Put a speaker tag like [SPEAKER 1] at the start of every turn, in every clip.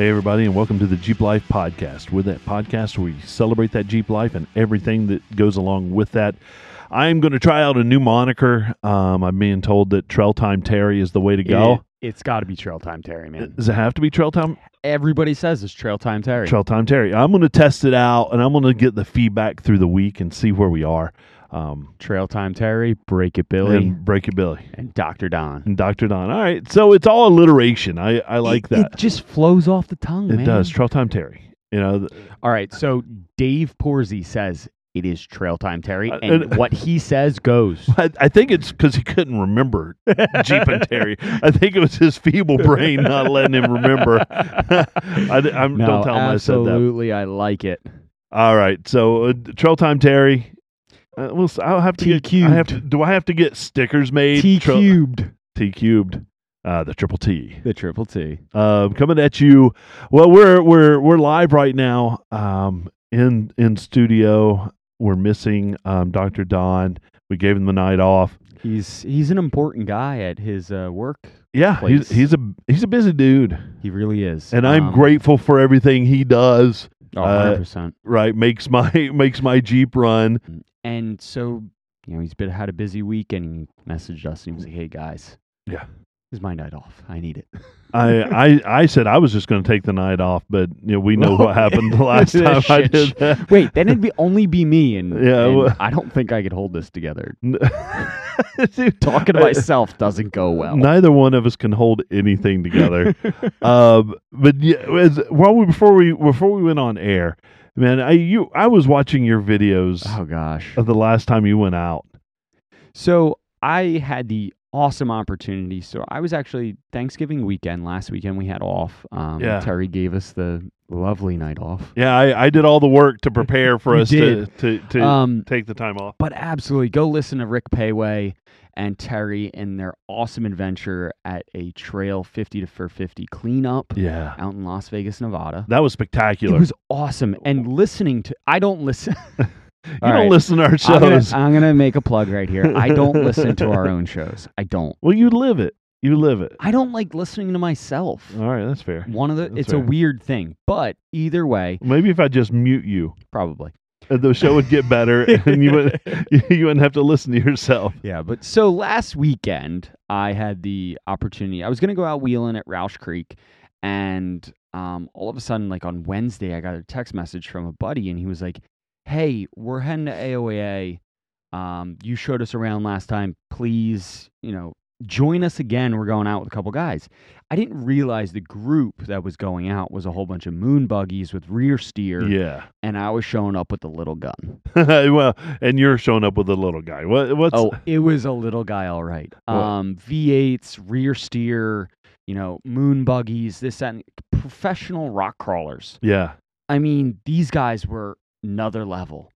[SPEAKER 1] Hey, everybody, and welcome to the Jeep Life Podcast. With that podcast, we celebrate that Jeep life and everything that goes along with that. I'm going to try out a new moniker. Um, I'm being told that Trail Time Terry is the way to go.
[SPEAKER 2] It, has got to be Trail Time Terry, man.
[SPEAKER 1] Does it have to be Trail Time?
[SPEAKER 2] Everybody says it's Trail Time Terry.
[SPEAKER 1] Trail Time Terry. I'm going to test it out, and I'm going to get the feedback through the week and see where we are. Um,
[SPEAKER 2] Trail Time Terry, Break It Billy, and,
[SPEAKER 1] Break It Billy,
[SPEAKER 2] and Dr. Don.
[SPEAKER 1] and Dr. Don. All right, so it's all alliteration. I, I like
[SPEAKER 2] It-
[SPEAKER 1] that.
[SPEAKER 2] It just flows off the tongue,
[SPEAKER 1] It
[SPEAKER 2] man.
[SPEAKER 1] does. Trail Time Terry. You know, th-
[SPEAKER 2] All right, so Dave Porzy says it is Trail Time Terry,
[SPEAKER 1] Uh,
[SPEAKER 2] and
[SPEAKER 1] and-
[SPEAKER 2] what he says goes.
[SPEAKER 1] I, I think it's because he couldn't remember Jeep and Terry. I think it was his feeble brain not letting him remember. I,
[SPEAKER 2] no,
[SPEAKER 1] don't tell him I said that.
[SPEAKER 2] absolutely, I like it.
[SPEAKER 1] All right, so uh, Trail Time Terry. Uh, we'll, s- I'll have to
[SPEAKER 2] T
[SPEAKER 1] get. I have to, do I have to get stickers made?
[SPEAKER 2] T cubed.
[SPEAKER 1] T cubed. Uh, the triple T.
[SPEAKER 2] the triple T.
[SPEAKER 1] Uh, coming at you. Well, we're we're we're live right now. Um, in in studio. We're missing um, Dr. Don. We gave him the night off.
[SPEAKER 2] He's he's an important guy at his uh, work.
[SPEAKER 1] Yeah, he's
[SPEAKER 2] Place.
[SPEAKER 1] he's a he's a busy dude.
[SPEAKER 2] He really is,
[SPEAKER 1] and I'm
[SPEAKER 2] Um,
[SPEAKER 1] grateful for everything he does.
[SPEAKER 2] Oh,
[SPEAKER 1] uh,
[SPEAKER 2] 100%.
[SPEAKER 1] Right, makes my makes my Jeep run.
[SPEAKER 2] And so, you know, he's been had a busy week and he messaged us and he was like, "Hey guys,
[SPEAKER 1] Yeah.
[SPEAKER 2] is my night off. I need it."
[SPEAKER 1] I, I I said I was just going to take the night off, but you know we know what happened the last time I did that.
[SPEAKER 2] Wait, then it'd be only be me, and,
[SPEAKER 1] Yeah,
[SPEAKER 2] and
[SPEAKER 1] well-
[SPEAKER 2] I don't think I could hold this together.
[SPEAKER 1] Dude,
[SPEAKER 2] Talking to myself doesn't go well.
[SPEAKER 1] Neither one of us can hold anything together. um, but yeah, as, while we before we before we went on air, man, I you I was watching your videos
[SPEAKER 2] oh gosh.
[SPEAKER 1] of the last time you went out.
[SPEAKER 2] So I had the awesome opportunity. So I was actually Thanksgiving weekend last weekend. We had off. Um,
[SPEAKER 1] Yeah.
[SPEAKER 2] Terry gave us the lovely night off.
[SPEAKER 1] Yeah, I, I did all the work to prepare for us
[SPEAKER 2] did.
[SPEAKER 1] to to, to
[SPEAKER 2] Um,
[SPEAKER 1] take the time off.
[SPEAKER 2] But absolutely, go listen to Rick Péwé and Terry in their awesome adventure at a Trail 50 to for 50 cleanup
[SPEAKER 1] Yeah,
[SPEAKER 2] out in Las Vegas, Nevada.
[SPEAKER 1] that was spectacular.
[SPEAKER 2] It was awesome. And listening to, I don't listen.
[SPEAKER 1] you
[SPEAKER 2] All
[SPEAKER 1] don't
[SPEAKER 2] right.
[SPEAKER 1] listen to our shows.
[SPEAKER 2] I'm gonna make a plug right here. I don't listen to our own shows. I don't.
[SPEAKER 1] well, you live it. You live it.
[SPEAKER 2] I don't like listening to myself.
[SPEAKER 1] All right, that's fair.
[SPEAKER 2] One of the,
[SPEAKER 1] That's
[SPEAKER 2] it's
[SPEAKER 1] fair.
[SPEAKER 2] a weird thing. But either way,
[SPEAKER 1] Maybe if I just mute you,
[SPEAKER 2] probably.
[SPEAKER 1] The show would get better, and you would you wouldn't have to listen to yourself.
[SPEAKER 2] Yeah, but so last weekend I had the opportunity. I was gonna go out wheeling at Rausch Creek, and um, all of a sudden, like on Wednesday, I got a text message from a buddy, and he was like, "Hey, we're heading to AOAA. Um, you showed us around last time. Please, you know, join us again. We're going out with a couple guys." I didn't realize the group that was going out was a whole bunch of moon buggies with rear steer,
[SPEAKER 1] Yeah.
[SPEAKER 2] and I was showing up with the little gun.
[SPEAKER 1] well, and you're showing up with a little guy. What? What's?
[SPEAKER 2] Oh, it was a little guy, all right.
[SPEAKER 1] What?
[SPEAKER 2] Um, V8s, rear steer, you know, moon buggies, this that, and professional rock crawlers.
[SPEAKER 1] yeah.
[SPEAKER 2] I mean, these guys were another level.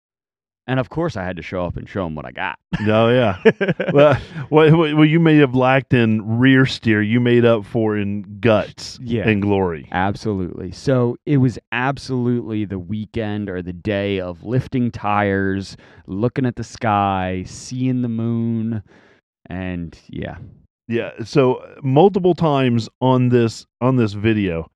[SPEAKER 2] And of course, I had to show up and show them what I got.
[SPEAKER 1] Oh, yeah. well, what, what what you may have lacked in rear steer, you made up for in guts
[SPEAKER 2] Yeah.
[SPEAKER 1] and glory.
[SPEAKER 2] Absolutely. So it was absolutely the weekend or the day of lifting tires, looking at the sky, seeing the moon, and yeah,
[SPEAKER 1] Yeah. So multiple times on this on this video,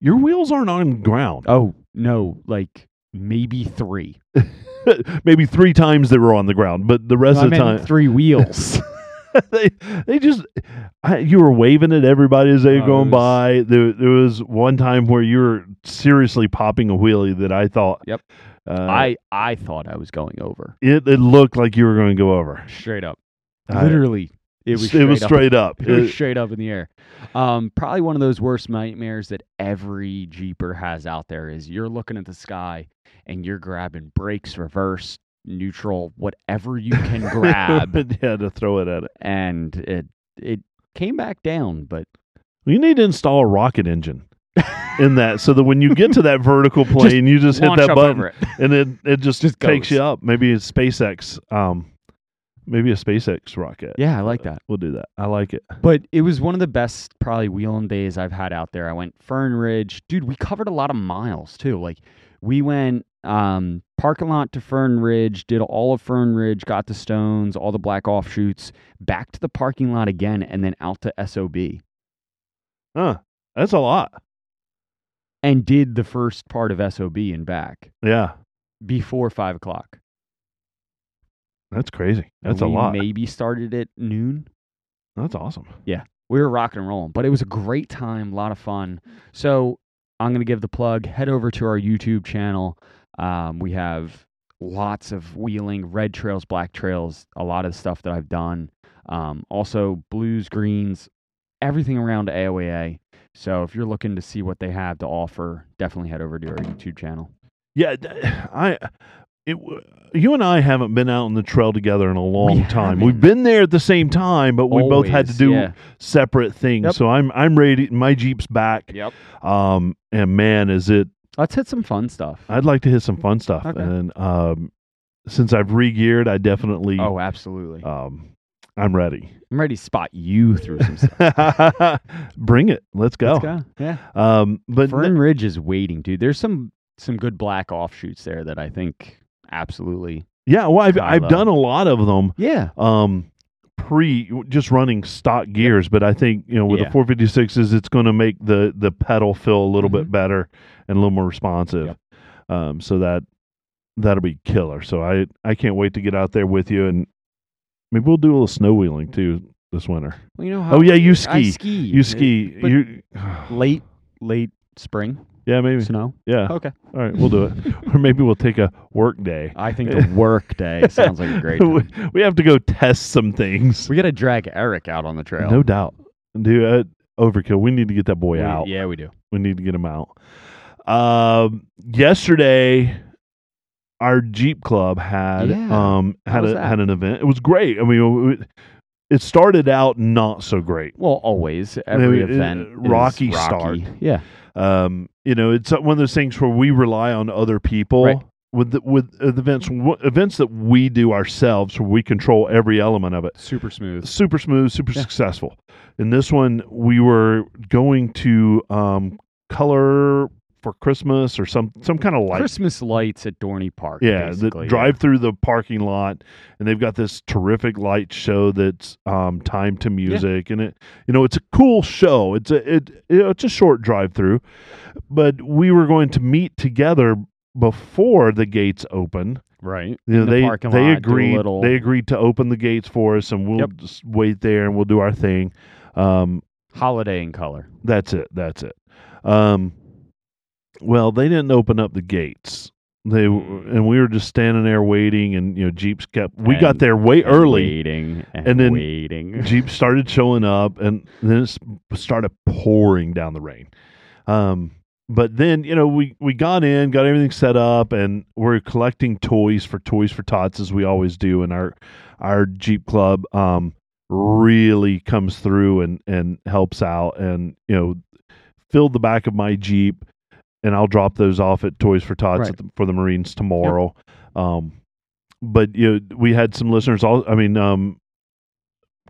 [SPEAKER 1] your wheels aren't on ground.
[SPEAKER 2] Oh, no, like maybe three.
[SPEAKER 1] Maybe three times they were on the ground, but the rest
[SPEAKER 2] No,
[SPEAKER 1] of the time
[SPEAKER 2] three wheels.
[SPEAKER 1] they they just I, you were waving at everybody as they were
[SPEAKER 2] Oh,
[SPEAKER 1] going
[SPEAKER 2] was-
[SPEAKER 1] by. There there was one time where you were seriously popping a wheelie that I thought.
[SPEAKER 2] Yep.
[SPEAKER 1] Uh,
[SPEAKER 2] I I thought I was going over
[SPEAKER 1] it it looked like you were going to go over.
[SPEAKER 2] straight up.
[SPEAKER 1] I-
[SPEAKER 2] Literally, it was
[SPEAKER 1] it
[SPEAKER 2] straight
[SPEAKER 1] was
[SPEAKER 2] up.
[SPEAKER 1] straight up.
[SPEAKER 2] It was straight up in the air. Um, probably one of those worst nightmares that every Jeeper has out there is you're looking at the sky and you're grabbing brakes, reverse, neutral, whatever you can grab,
[SPEAKER 1] yeah, to throw it at it.
[SPEAKER 2] and it it came back down. But
[SPEAKER 1] You need to install a rocket engine in that, so that when you get to that vertical
[SPEAKER 2] Just
[SPEAKER 1] plane, you just hit that button and it it just,
[SPEAKER 2] Just
[SPEAKER 1] takes
[SPEAKER 2] goes.
[SPEAKER 1] you up. Maybe a SpaceX, um, maybe a SpaceX rocket.
[SPEAKER 2] Yeah, I like that.
[SPEAKER 1] We'll do that. I like it.
[SPEAKER 2] But it was one of the best probably wheeling days I've had out there. I went Fern Ridge. Dude, we covered a lot of miles too. Like we went um parking lot to Fern Ridge, did all of Fern Ridge, got the stones, all the black offshoots, back to the parking lot again, and then out to SOB.
[SPEAKER 1] Huh. That's a lot.
[SPEAKER 2] and did the first part of SOB and back
[SPEAKER 1] Yeah,
[SPEAKER 2] before five o'clock.
[SPEAKER 1] that's crazy. That's a lot.
[SPEAKER 2] Maybe started at noon.
[SPEAKER 1] That's awesome. Yeah.
[SPEAKER 2] We were rocking and rolling, but it was a great time, a lot of fun. So I'm going to give the plug. Head over to our YouTube channel. Um, we have lots of wheeling, red trails, black trails, a lot of stuff that I've done. Um, also, blues, greens, everything around AOAA. So if you're looking to see what they have to offer, definitely head over to our YouTube channel.
[SPEAKER 1] Yeah, I. It, you and I haven't been out on the trail together in a long time. We've been there at the same time, but we both had to do
[SPEAKER 2] yeah.
[SPEAKER 1] separate things.
[SPEAKER 2] Yep.
[SPEAKER 1] So I'm I'm ready. My Jeep's back.
[SPEAKER 2] Yep.
[SPEAKER 1] Um, and man, is it?
[SPEAKER 2] Let's hit some fun stuff.
[SPEAKER 1] I'd like to hit some fun stuff.
[SPEAKER 2] Okay.
[SPEAKER 1] And um, since I've re-geared, I definitely.
[SPEAKER 2] oh, absolutely.
[SPEAKER 1] Um, I'm ready.
[SPEAKER 2] I'm ready to spot you through some stuff.
[SPEAKER 1] Bring it. Let's go.
[SPEAKER 2] Let's go. Yeah.
[SPEAKER 1] Um, but
[SPEAKER 2] Fern Ridge is waiting, dude. There's some some good black offshoots there that I think absolutely.
[SPEAKER 1] yeah, well, I've I've
[SPEAKER 2] low.
[SPEAKER 1] done a lot of them.
[SPEAKER 2] Yeah.
[SPEAKER 1] um pre just running stock gears but i think you know with
[SPEAKER 2] Yeah.
[SPEAKER 1] the 456s it's going to make the the pedal feel a little bit
[SPEAKER 2] Mhm.
[SPEAKER 1] better and a little more responsive
[SPEAKER 2] Yep.
[SPEAKER 1] um so that that'll be killer so i i can't wait to get out there with you and maybe we'll do a little snow wheeling too this winter
[SPEAKER 2] Well, you know how
[SPEAKER 1] oh yeah you ski.
[SPEAKER 2] I
[SPEAKER 1] ski
[SPEAKER 2] ski.
[SPEAKER 1] you ski
[SPEAKER 2] but-
[SPEAKER 1] you
[SPEAKER 2] late late spring
[SPEAKER 1] yeah maybe
[SPEAKER 2] snow.
[SPEAKER 1] yeah
[SPEAKER 2] Okay.
[SPEAKER 1] all right we'll do it or maybe we'll take a work day
[SPEAKER 2] I think the work day sounds like a great.
[SPEAKER 1] we,
[SPEAKER 2] Time.
[SPEAKER 1] we have to go test some things
[SPEAKER 2] We got to drag Eric out on the trail.
[SPEAKER 1] no doubt dude uh, overkill we need to get that boy
[SPEAKER 2] We-
[SPEAKER 1] out
[SPEAKER 2] Yeah, we do.
[SPEAKER 1] We need to get him out. Um, yesterday, our Jeep Club had
[SPEAKER 2] Yeah.
[SPEAKER 1] um
[SPEAKER 2] How
[SPEAKER 1] had
[SPEAKER 2] was
[SPEAKER 1] a,
[SPEAKER 2] that?
[SPEAKER 1] had an event. It was great. I mean, it, it started out not so great.
[SPEAKER 2] Well, always every event is
[SPEAKER 1] rocky
[SPEAKER 2] rocky
[SPEAKER 1] start.
[SPEAKER 2] Yeah.
[SPEAKER 1] Um, you know, it's one of those things where we rely on other people.
[SPEAKER 2] Right.
[SPEAKER 1] With the, with the events w- events that we do ourselves, where we control every element of it.
[SPEAKER 2] Super smooth.
[SPEAKER 1] Super smooth, super
[SPEAKER 2] Yeah.
[SPEAKER 1] successful. In this one, we were going to um, color for Christmas or some some kind of light.
[SPEAKER 2] Christmas lights at Dorney Park.
[SPEAKER 1] yeah, the drive through the parking lot, and they've got this terrific light show that's um, timed to music, and it you know it's a cool show. It's a it it's a short drive through, but we were going to meet together before the gates open.
[SPEAKER 2] Right.
[SPEAKER 1] You know,
[SPEAKER 2] the
[SPEAKER 1] they they
[SPEAKER 2] lot,
[SPEAKER 1] agreed
[SPEAKER 2] little-
[SPEAKER 1] they agreed to open the gates for us, and we'll
[SPEAKER 2] Yep.
[SPEAKER 1] just wait there and we'll do our thing. Um,
[SPEAKER 2] Holiday in color.
[SPEAKER 1] that's it. That's it. Um, well, they didn't open up the gates. They
[SPEAKER 2] Mm.
[SPEAKER 1] and we were just standing there waiting, and you know, Jeeps kept. We got there way
[SPEAKER 2] and
[SPEAKER 1] early.
[SPEAKER 2] Waiting and,
[SPEAKER 1] and then
[SPEAKER 2] waiting.
[SPEAKER 1] Jeeps started showing up, and then it started pouring down the rain. Um, but then you know we we got in, got everything set up, and we're collecting toys for Toys for Tots as we always do, and our our Jeep Club um really comes through and and helps out, and you know filled the back of my Jeep, and I'll drop those off at Toys for Tots
[SPEAKER 2] Right.
[SPEAKER 1] at the, for the Marines tomorrow. Um, but you know we had some listeners all I mean um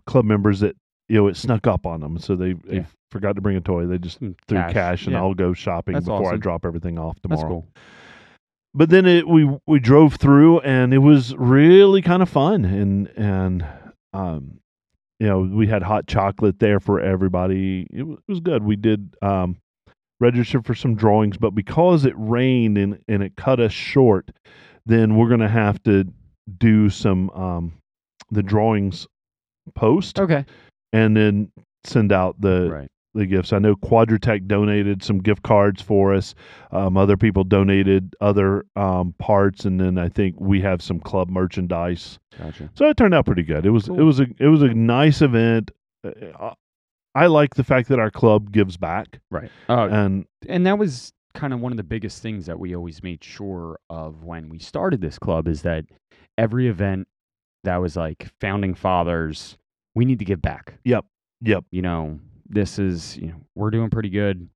[SPEAKER 1] club members that you know it snuck up on them so they, they forgot to bring a toy they just
[SPEAKER 2] Some
[SPEAKER 1] threw cash, and
[SPEAKER 2] yeah.
[SPEAKER 1] I'll go shopping
[SPEAKER 2] That's
[SPEAKER 1] before I drop everything off
[SPEAKER 2] That's
[SPEAKER 1] tomorrow.
[SPEAKER 2] cool.
[SPEAKER 1] But then it we we drove through and it was really kind of fun and and um you know we had hot chocolate there for everybody. It was, it was good. We did um register for some drawings, but because it rained and and it cut us short, then we're gonna have to do some um the drawings post
[SPEAKER 2] Okay.
[SPEAKER 1] and then send out the
[SPEAKER 2] right.
[SPEAKER 1] the gifts. I know Quadratec donated some gift cards for us. Um, other people donated other um, parts, and then I think we have some club merchandise.
[SPEAKER 2] Gotcha.
[SPEAKER 1] So it turned out pretty good. It was it was a it was a nice event. Uh, I like the fact that our club gives back,
[SPEAKER 2] Right. Oh,
[SPEAKER 1] and
[SPEAKER 2] and that was kind of one of the biggest things that we always made sure of when we started this club is that every event that was like founding fathers, we need to give back.
[SPEAKER 1] yep, Yep.
[SPEAKER 2] You know, this is you know we're doing pretty good.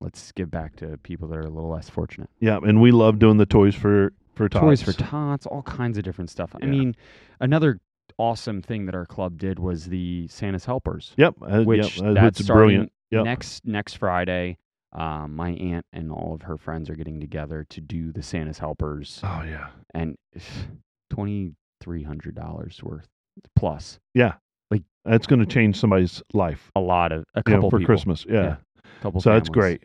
[SPEAKER 2] Let's give back to people that are a little less fortunate.
[SPEAKER 1] Yeah, And we love doing the toys for for tots.
[SPEAKER 2] Toys for tots, all kinds of different stuff. I mean, another awesome thing that our club did was the Santa's Helpers.
[SPEAKER 1] Yep, uh,
[SPEAKER 2] which
[SPEAKER 1] yep. uh,
[SPEAKER 2] that's
[SPEAKER 1] brilliant. Yep.
[SPEAKER 2] next next Friday. Um, my aunt and all of her friends are getting together to do the Santa's helpers,
[SPEAKER 1] Oh yeah,
[SPEAKER 2] and twenty three hundred dollars worth plus Yeah, like
[SPEAKER 1] that's going to change somebody's life
[SPEAKER 2] a lot of a
[SPEAKER 1] you know,
[SPEAKER 2] couple
[SPEAKER 1] for
[SPEAKER 2] people,
[SPEAKER 1] Christmas. Yeah.
[SPEAKER 2] Yeah. couple
[SPEAKER 1] So that's great.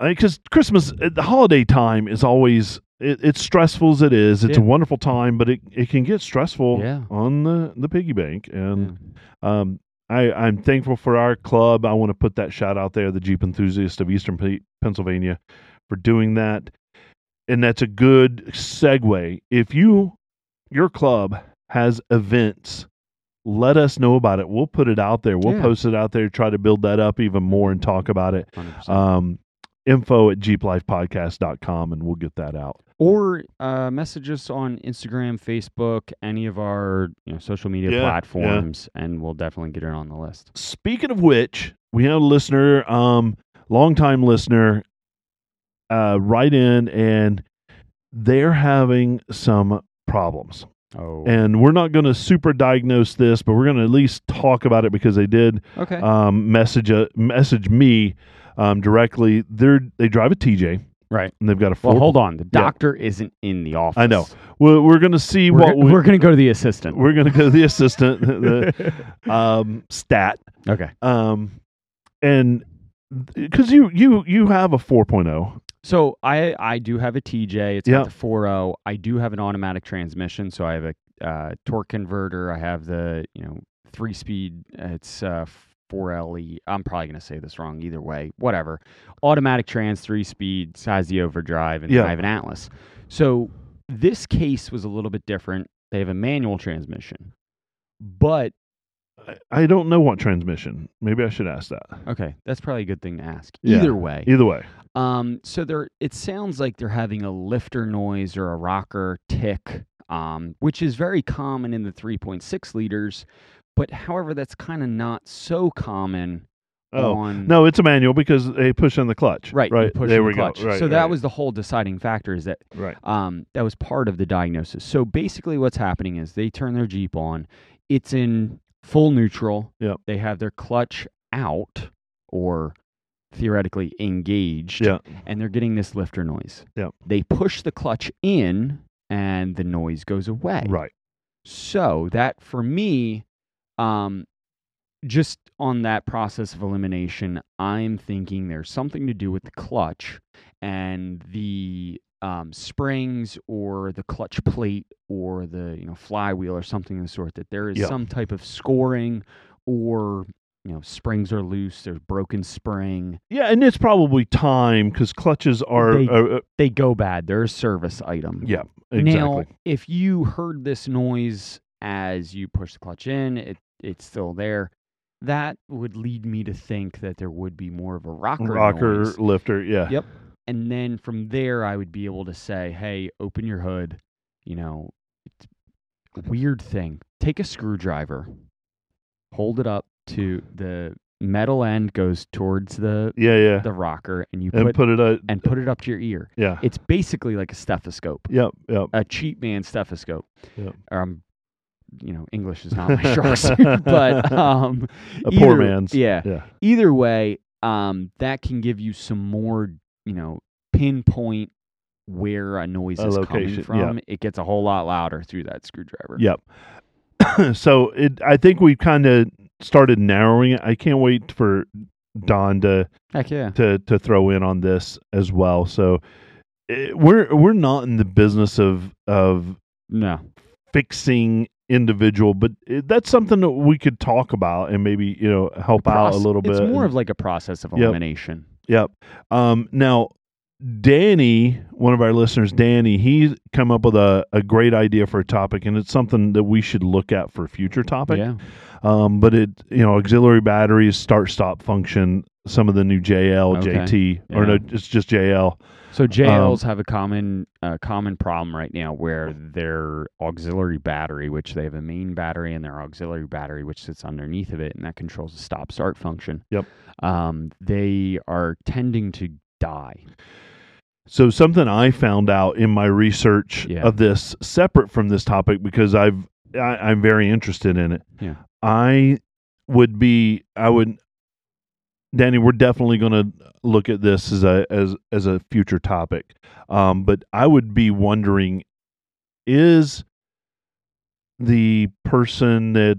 [SPEAKER 1] Because Christmas, uh, the holiday time is always it, it's stressful as it is. It's a wonderful time, but it, it can get stressful
[SPEAKER 2] Yeah.
[SPEAKER 1] on the the piggy bank. And
[SPEAKER 2] Yeah.
[SPEAKER 1] um, I I'm thankful for our club. I want to put that shout out there, the Jeep enthusiast of Eastern Pe- Pennsylvania, for doing that. And that's a good segue. If you your club has events let us know about it. We'll put it out there. We'll
[SPEAKER 2] Yeah.
[SPEAKER 1] post it out there, try to build that up even more and talk about it. Um, info at jeeplifepodcast.com and we'll get that out.
[SPEAKER 2] or uh, message us on Instagram, Facebook, any of our you know, social media
[SPEAKER 1] Yeah, yeah.
[SPEAKER 2] platforms, and we'll definitely get it on the list.
[SPEAKER 1] Speaking of which, we have a listener, um, longtime listener, uh, write in and they're having some problems.
[SPEAKER 2] Oh,
[SPEAKER 1] And we're not going to super diagnose this, but we're going to at least talk about it because they did
[SPEAKER 2] okay.
[SPEAKER 1] um, message uh, message me um, directly. They're they drive a TJ
[SPEAKER 2] right.
[SPEAKER 1] and they've got a four.
[SPEAKER 2] Well, hold on. The doctor isn't in the office.
[SPEAKER 1] I know. We're, we're going to see
[SPEAKER 2] We're,
[SPEAKER 1] what
[SPEAKER 2] go-
[SPEAKER 1] we,
[SPEAKER 2] we're going to go to the assistant.
[SPEAKER 1] we're going to go to the assistant, the um, stat,
[SPEAKER 2] okay.
[SPEAKER 1] um, and because you you you have a 4.0.
[SPEAKER 2] So I I do have a TJ. It's
[SPEAKER 1] Yeah.
[SPEAKER 2] got the 4.0. I do have an automatic transmission, so I have a uh, torque converter. I have the you know three speed. It's uh, 4LE. I'm probably gonna say this wrong either way. Whatever. Automatic trans, three speed, has the overdrive, and
[SPEAKER 1] Yeah.
[SPEAKER 2] I have an Atlas. So this case was a little bit different. They have a manual transmission, but
[SPEAKER 1] I, I don't know what transmission. Maybe I should ask that.
[SPEAKER 2] okay, that's probably a good thing to ask.
[SPEAKER 1] Yeah.
[SPEAKER 2] Either way,
[SPEAKER 1] Either way,
[SPEAKER 2] Um, so they're it sounds like they're having a lifter noise or a rocker tick, um, which is very common in the 3.6 liters, but however, that's kind of not so common
[SPEAKER 1] oh
[SPEAKER 2] on
[SPEAKER 1] no, it's a manual because they push on the clutch.
[SPEAKER 2] right,
[SPEAKER 1] right.
[SPEAKER 2] push
[SPEAKER 1] there
[SPEAKER 2] the
[SPEAKER 1] we
[SPEAKER 2] clutch.
[SPEAKER 1] go. Right,
[SPEAKER 2] so
[SPEAKER 1] right,
[SPEAKER 2] that was the whole deciding factor is that
[SPEAKER 1] right.
[SPEAKER 2] um, that was part of the diagnosis. So basically, what's happening is they turn their Jeep on. It's in full neutral.
[SPEAKER 1] Yep.
[SPEAKER 2] They have their clutch out or theoretically engaged.
[SPEAKER 1] Yeah.
[SPEAKER 2] And they're getting this lifter noise.
[SPEAKER 1] Yep.
[SPEAKER 2] They push the clutch in and the noise goes away.
[SPEAKER 1] Right.
[SPEAKER 2] So that for me, um, just on that process of elimination, I'm thinking there's something to do with the clutch and the um, springs or the clutch plate or the you know flywheel or something of the sort. That there is
[SPEAKER 1] Yeah.
[SPEAKER 2] some type of scoring or you know springs are loose. There's broken spring.
[SPEAKER 1] Yeah, and it's probably time because clutches are.
[SPEAKER 2] They-
[SPEAKER 1] uh,
[SPEAKER 2] They go bad. They're a service item.
[SPEAKER 1] yeah, exactly.
[SPEAKER 2] Now, if you heard this noise as you push the clutch in, it it's still there. That would lead me to think that there would be more of a rocker,
[SPEAKER 1] Rocker
[SPEAKER 2] noise.
[SPEAKER 1] lifter. Yeah.
[SPEAKER 2] Yep. And then from there, I would be able to say, "Hey, open your hood." You know, it's a weird thing. Take a screwdriver, hold it up to the metal end goes towards the
[SPEAKER 1] Yeah. Yeah.
[SPEAKER 2] the rocker, and you
[SPEAKER 1] and
[SPEAKER 2] put,
[SPEAKER 1] put it. Uh,
[SPEAKER 2] and put it up to your ear.
[SPEAKER 1] yeah.
[SPEAKER 2] It's basically like a stethoscope
[SPEAKER 1] Yep. Yep.
[SPEAKER 2] a cheap man stethoscope.
[SPEAKER 1] Yep.
[SPEAKER 2] Um, you know, English is not my strong suit, but um,
[SPEAKER 1] A poor man's.
[SPEAKER 2] Yeah.
[SPEAKER 1] Yeah.
[SPEAKER 2] Either way, um, that can give you some more, you know, pinpoint where a noise
[SPEAKER 1] A
[SPEAKER 2] is
[SPEAKER 1] location,
[SPEAKER 2] coming
[SPEAKER 1] yeah.
[SPEAKER 2] from. It gets a whole lot louder through that screwdriver.
[SPEAKER 1] Yep. so it, I think we've kind of started narrowing it. I can't wait for Don to
[SPEAKER 2] Heck yeah.
[SPEAKER 1] to to throw in on this as well. So eh, we're we're not in the business of of
[SPEAKER 2] No.
[SPEAKER 1] fixing individual, but it, that's something that we could talk about and maybe you know help out a little bit.
[SPEAKER 2] It's more of like a process of
[SPEAKER 1] Yep.
[SPEAKER 2] elimination.
[SPEAKER 1] Yep. Um, now, Danny, one of our listeners, Danny, he come up with a, a great idea for a topic, and it's something that we should look at for a future topic.
[SPEAKER 2] Yeah.
[SPEAKER 1] Um, but it, you know, auxiliary batteries, start stop function, some of the new JL,
[SPEAKER 2] Okay.
[SPEAKER 1] JT, or no, it's just JL.
[SPEAKER 2] So
[SPEAKER 1] Um,
[SPEAKER 2] JLs have a common uh, common problem right now where their auxiliary battery, which they have a main battery and their auxiliary battery, which sits underneath of it, and that controls the stop start function.
[SPEAKER 1] Yep.
[SPEAKER 2] Um, they are tending to die.
[SPEAKER 1] So something I found out in my research
[SPEAKER 2] Yeah.
[SPEAKER 1] of this, separate from this topic, because I've I, I'm very interested in it.
[SPEAKER 2] Yeah.
[SPEAKER 1] I would be I would Danny, we're definitely going to look at this as a as as a future topic. Um, but I would be wondering is the person that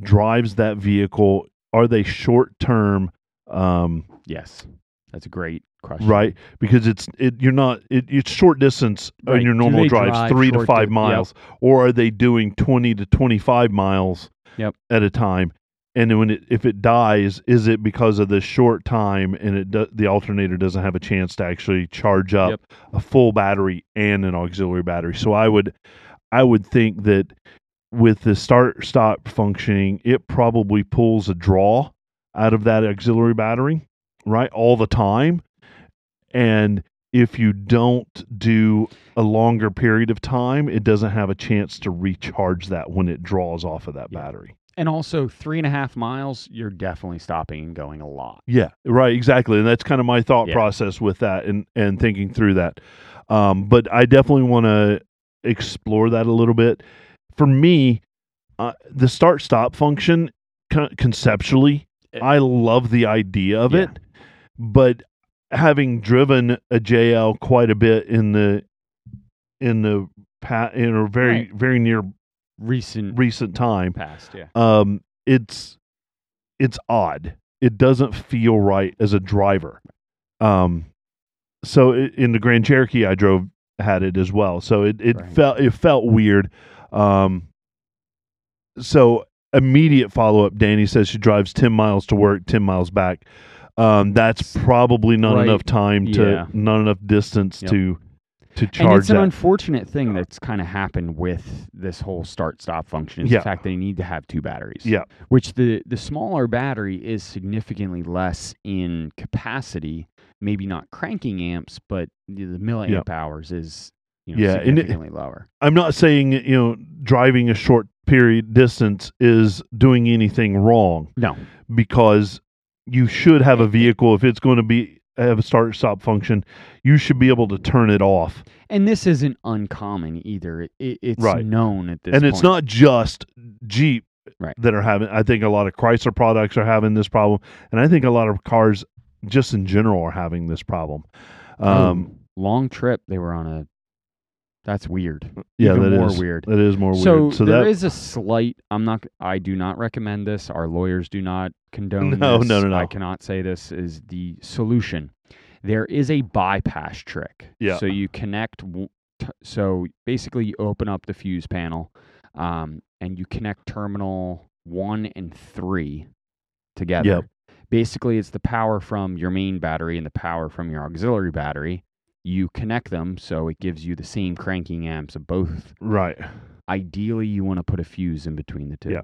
[SPEAKER 1] drives that vehicle are they short term um
[SPEAKER 2] Yes. That's a great question.
[SPEAKER 1] right? Because it's it you're not it, it's short distance
[SPEAKER 2] Right.
[SPEAKER 1] on your normal drives,
[SPEAKER 2] drive
[SPEAKER 1] three to five
[SPEAKER 2] di-
[SPEAKER 1] miles, or are they doing twenty to twenty five miles
[SPEAKER 2] Yep.
[SPEAKER 1] at a time? And then when it if it dies, is it because of the short time and it do, the alternator doesn't have a chance to actually charge up
[SPEAKER 2] Yep.
[SPEAKER 1] a full battery and an auxiliary battery? So I would I would think that with the start stop functioning, it probably pulls a draw out of that auxiliary battery, right? All the time. And if you don't do a longer period of time, it doesn't have a chance to recharge that when it draws off of that
[SPEAKER 2] Yeah.
[SPEAKER 1] battery.
[SPEAKER 2] And also, three and a half miles, you're definitely stopping and going a lot.
[SPEAKER 1] Yeah, right, exactly. And that's kind of my thought
[SPEAKER 2] Yeah.
[SPEAKER 1] process with that and, and thinking through that. Um, but I definitely want to explore that a little bit. For me, uh, the start stop function, conceptually,
[SPEAKER 2] It-
[SPEAKER 1] I love the idea of
[SPEAKER 2] Yeah.
[SPEAKER 1] it. But having driven a JL quite a bit in the in the pa- in a very
[SPEAKER 2] Right.
[SPEAKER 1] very near
[SPEAKER 2] Recent
[SPEAKER 1] recent time,
[SPEAKER 2] past, yeah.
[SPEAKER 1] um, it's it's odd. It doesn't feel right as a driver. Um, so i in the Grand Cherokee I drove had it as well. So it it
[SPEAKER 2] Right.
[SPEAKER 1] felt it felt weird. Um, so immediate follow up. Danny says she drives ten miles to work, ten miles back. Um, that's probably not
[SPEAKER 2] Right.
[SPEAKER 1] enough time to
[SPEAKER 2] Yeah.
[SPEAKER 1] not enough distance
[SPEAKER 2] Yep.
[SPEAKER 1] to to
[SPEAKER 2] And
[SPEAKER 1] charge
[SPEAKER 2] it's an
[SPEAKER 1] that.
[SPEAKER 2] unfortunate thing that's kind of happened with this whole start stop function is
[SPEAKER 1] Yeah.
[SPEAKER 2] the fact that you need to have two batteries.
[SPEAKER 1] yeah,
[SPEAKER 2] Which the the smaller battery is significantly less in capacity, maybe not cranking amps, but the, milliamp hours is you know
[SPEAKER 1] Yeah, and it-
[SPEAKER 2] significantly lower.
[SPEAKER 1] I'm not saying you know driving a short period distance is doing anything wrong.
[SPEAKER 2] No.
[SPEAKER 1] because you should have a vehicle if it's going to be have a start stop function you should be able to turn it off
[SPEAKER 2] And this isn't uncommon either. It, it, it's
[SPEAKER 1] Right.
[SPEAKER 2] known at this
[SPEAKER 1] and
[SPEAKER 2] point.
[SPEAKER 1] it's not just jeep
[SPEAKER 2] Right.
[SPEAKER 1] that are having i think a lot of chrysler products are having this problem and i think a lot of cars just in general are having this problem um
[SPEAKER 2] Oh, long trip they were on a that's weird.
[SPEAKER 1] yeah
[SPEAKER 2] Even
[SPEAKER 1] that
[SPEAKER 2] more
[SPEAKER 1] is
[SPEAKER 2] weird.
[SPEAKER 1] that is more
[SPEAKER 2] so
[SPEAKER 1] weird so
[SPEAKER 2] there
[SPEAKER 1] that
[SPEAKER 2] is a slight i'm not i do not recommend this our lawyers do not condone
[SPEAKER 1] No,
[SPEAKER 2] this.
[SPEAKER 1] no, no, no.
[SPEAKER 2] i cannot say this is the solution there is a bypass trick
[SPEAKER 1] Yeah.
[SPEAKER 2] so you connect so basically you open up the fuse panel um, and you connect terminal one and three together
[SPEAKER 1] Yep.
[SPEAKER 2] basically it's the power from your main battery and the power from your auxiliary battery you connect them so it gives you the same cranking amps of both
[SPEAKER 1] right
[SPEAKER 2] ideally you want to put a fuse in between the two.
[SPEAKER 1] Yeah.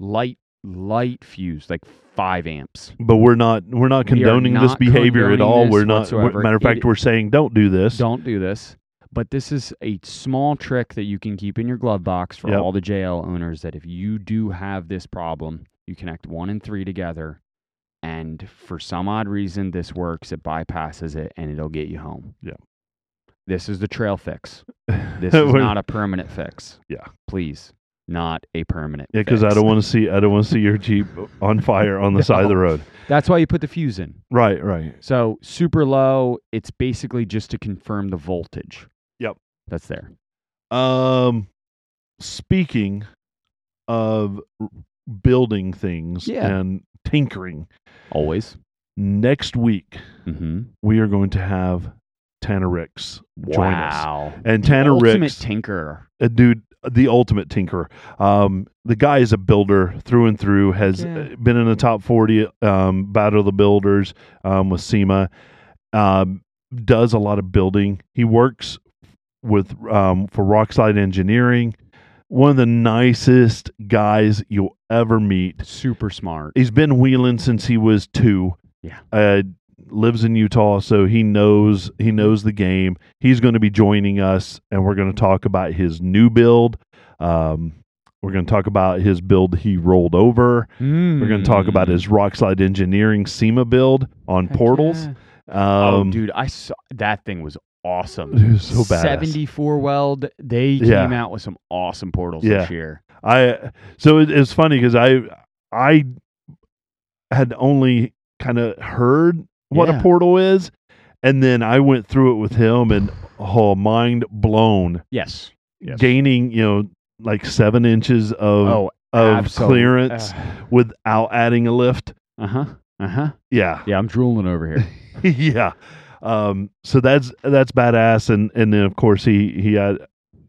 [SPEAKER 2] Light light fuse, like five amps.
[SPEAKER 1] but we're not we're not
[SPEAKER 2] We are
[SPEAKER 1] condoning this
[SPEAKER 2] not
[SPEAKER 1] behavior at
[SPEAKER 2] condoning
[SPEAKER 1] all
[SPEAKER 2] this
[SPEAKER 1] we're not
[SPEAKER 2] whatsoever.
[SPEAKER 1] matter of
[SPEAKER 2] It-
[SPEAKER 1] fact we're saying don't do this
[SPEAKER 2] Don't do this. But this is a small trick that you can keep in your glove box for
[SPEAKER 1] Yep.
[SPEAKER 2] all the JL owners that if you do have this problem, you connect one and three together and for some odd reason this works, it bypasses it and it'll get you home.
[SPEAKER 1] Yeah.
[SPEAKER 2] This is the trail fix. This is not a permanent fix.
[SPEAKER 1] Yeah.
[SPEAKER 2] Please. Not a permanent
[SPEAKER 1] Yeah, because I don't want to see I don't want to see your Jeep on fire on the side of the road.
[SPEAKER 2] That's why you put the fuse in.
[SPEAKER 1] Right, right.
[SPEAKER 2] So super low, it's basically just to confirm the voltage.
[SPEAKER 1] Yep.
[SPEAKER 2] That's there.
[SPEAKER 1] Um, speaking of building things
[SPEAKER 2] Yeah.
[SPEAKER 1] and tinkering,
[SPEAKER 2] Always.
[SPEAKER 1] next week
[SPEAKER 2] Mm-hmm.
[SPEAKER 1] we are going to have Tanner Ricks join us. And
[SPEAKER 2] The
[SPEAKER 1] Tanner
[SPEAKER 2] ultimate
[SPEAKER 1] Ricks,
[SPEAKER 2] tinker.
[SPEAKER 1] a dude, the ultimate tinker. Um, the guy is a builder through and through. Has
[SPEAKER 2] Yeah.
[SPEAKER 1] uh, been in the top forty um, Battle of the Builders um, with SEMA. Um, does a lot of building. He works with um, for Rockslide Engineering. One of the nicest guys you'll ever meet.
[SPEAKER 2] Super smart.
[SPEAKER 1] He's been wheeling since he was two.
[SPEAKER 2] Yeah.
[SPEAKER 1] Uh, lives in Utah, so he knows he knows the game. He's going to be joining us, and we're going to talk about his new build. Um, we're going to talk about his build he rolled over. We're going to talk about his Rockslide Engineering SEMA build on
[SPEAKER 2] Hmm. Heck
[SPEAKER 1] portals.
[SPEAKER 2] yeah. oh,
[SPEAKER 1] Um,
[SPEAKER 2] dude, I saw that thing was awesome.
[SPEAKER 1] It was so badass.
[SPEAKER 2] 74 weld. They
[SPEAKER 1] Yeah.
[SPEAKER 2] came out with some awesome portals
[SPEAKER 1] Yeah.
[SPEAKER 2] this year.
[SPEAKER 1] I so it, it's funny because I I had only kind of heard what
[SPEAKER 2] Yeah.
[SPEAKER 1] a portal is, and then I went through it with him, and oh, mind blown.
[SPEAKER 2] Yes. Yes.
[SPEAKER 1] Gaining you know like seven inches of
[SPEAKER 2] oh,
[SPEAKER 1] of
[SPEAKER 2] absolute-
[SPEAKER 1] clearance
[SPEAKER 2] Uh
[SPEAKER 1] without adding a lift.
[SPEAKER 2] Uh huh. Uh huh.
[SPEAKER 1] Yeah,
[SPEAKER 2] Yeah, I'm drooling over here.
[SPEAKER 1] yeah. Um, so that's that's badass, and and then of course he he had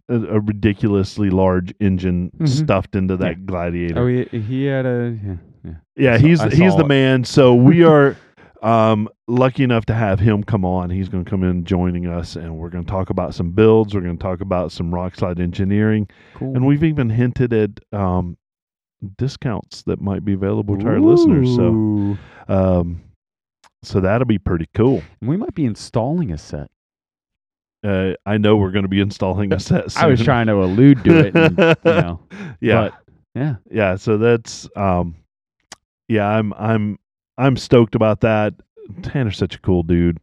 [SPEAKER 1] a, a ridiculously large engine
[SPEAKER 2] Mhm.
[SPEAKER 1] stuffed into that
[SPEAKER 2] Yeah.
[SPEAKER 1] gladiator.
[SPEAKER 2] oh, he, he had a yeah. yeah.
[SPEAKER 1] yeah,
[SPEAKER 2] saw-
[SPEAKER 1] he's he's
[SPEAKER 2] saw
[SPEAKER 1] the
[SPEAKER 2] it.
[SPEAKER 1] man. So we are um, lucky enough to have him come on. He's going to come in joining us, and we're going to talk about some builds. We're going to talk about some rock slide engineering,
[SPEAKER 2] Cool.
[SPEAKER 1] and we've even hinted at um, discounts that might be available to our listeners. So um, so that'll be pretty cool.
[SPEAKER 2] we might be installing a set.
[SPEAKER 1] Uh, I know we're going to be installing a set. Soon.
[SPEAKER 2] I was trying to allude to it. And, you know,
[SPEAKER 1] yeah,
[SPEAKER 2] but, yeah.
[SPEAKER 1] yeah. So that's um, yeah. I'm I'm I'm stoked about that. Tanner's such a cool dude.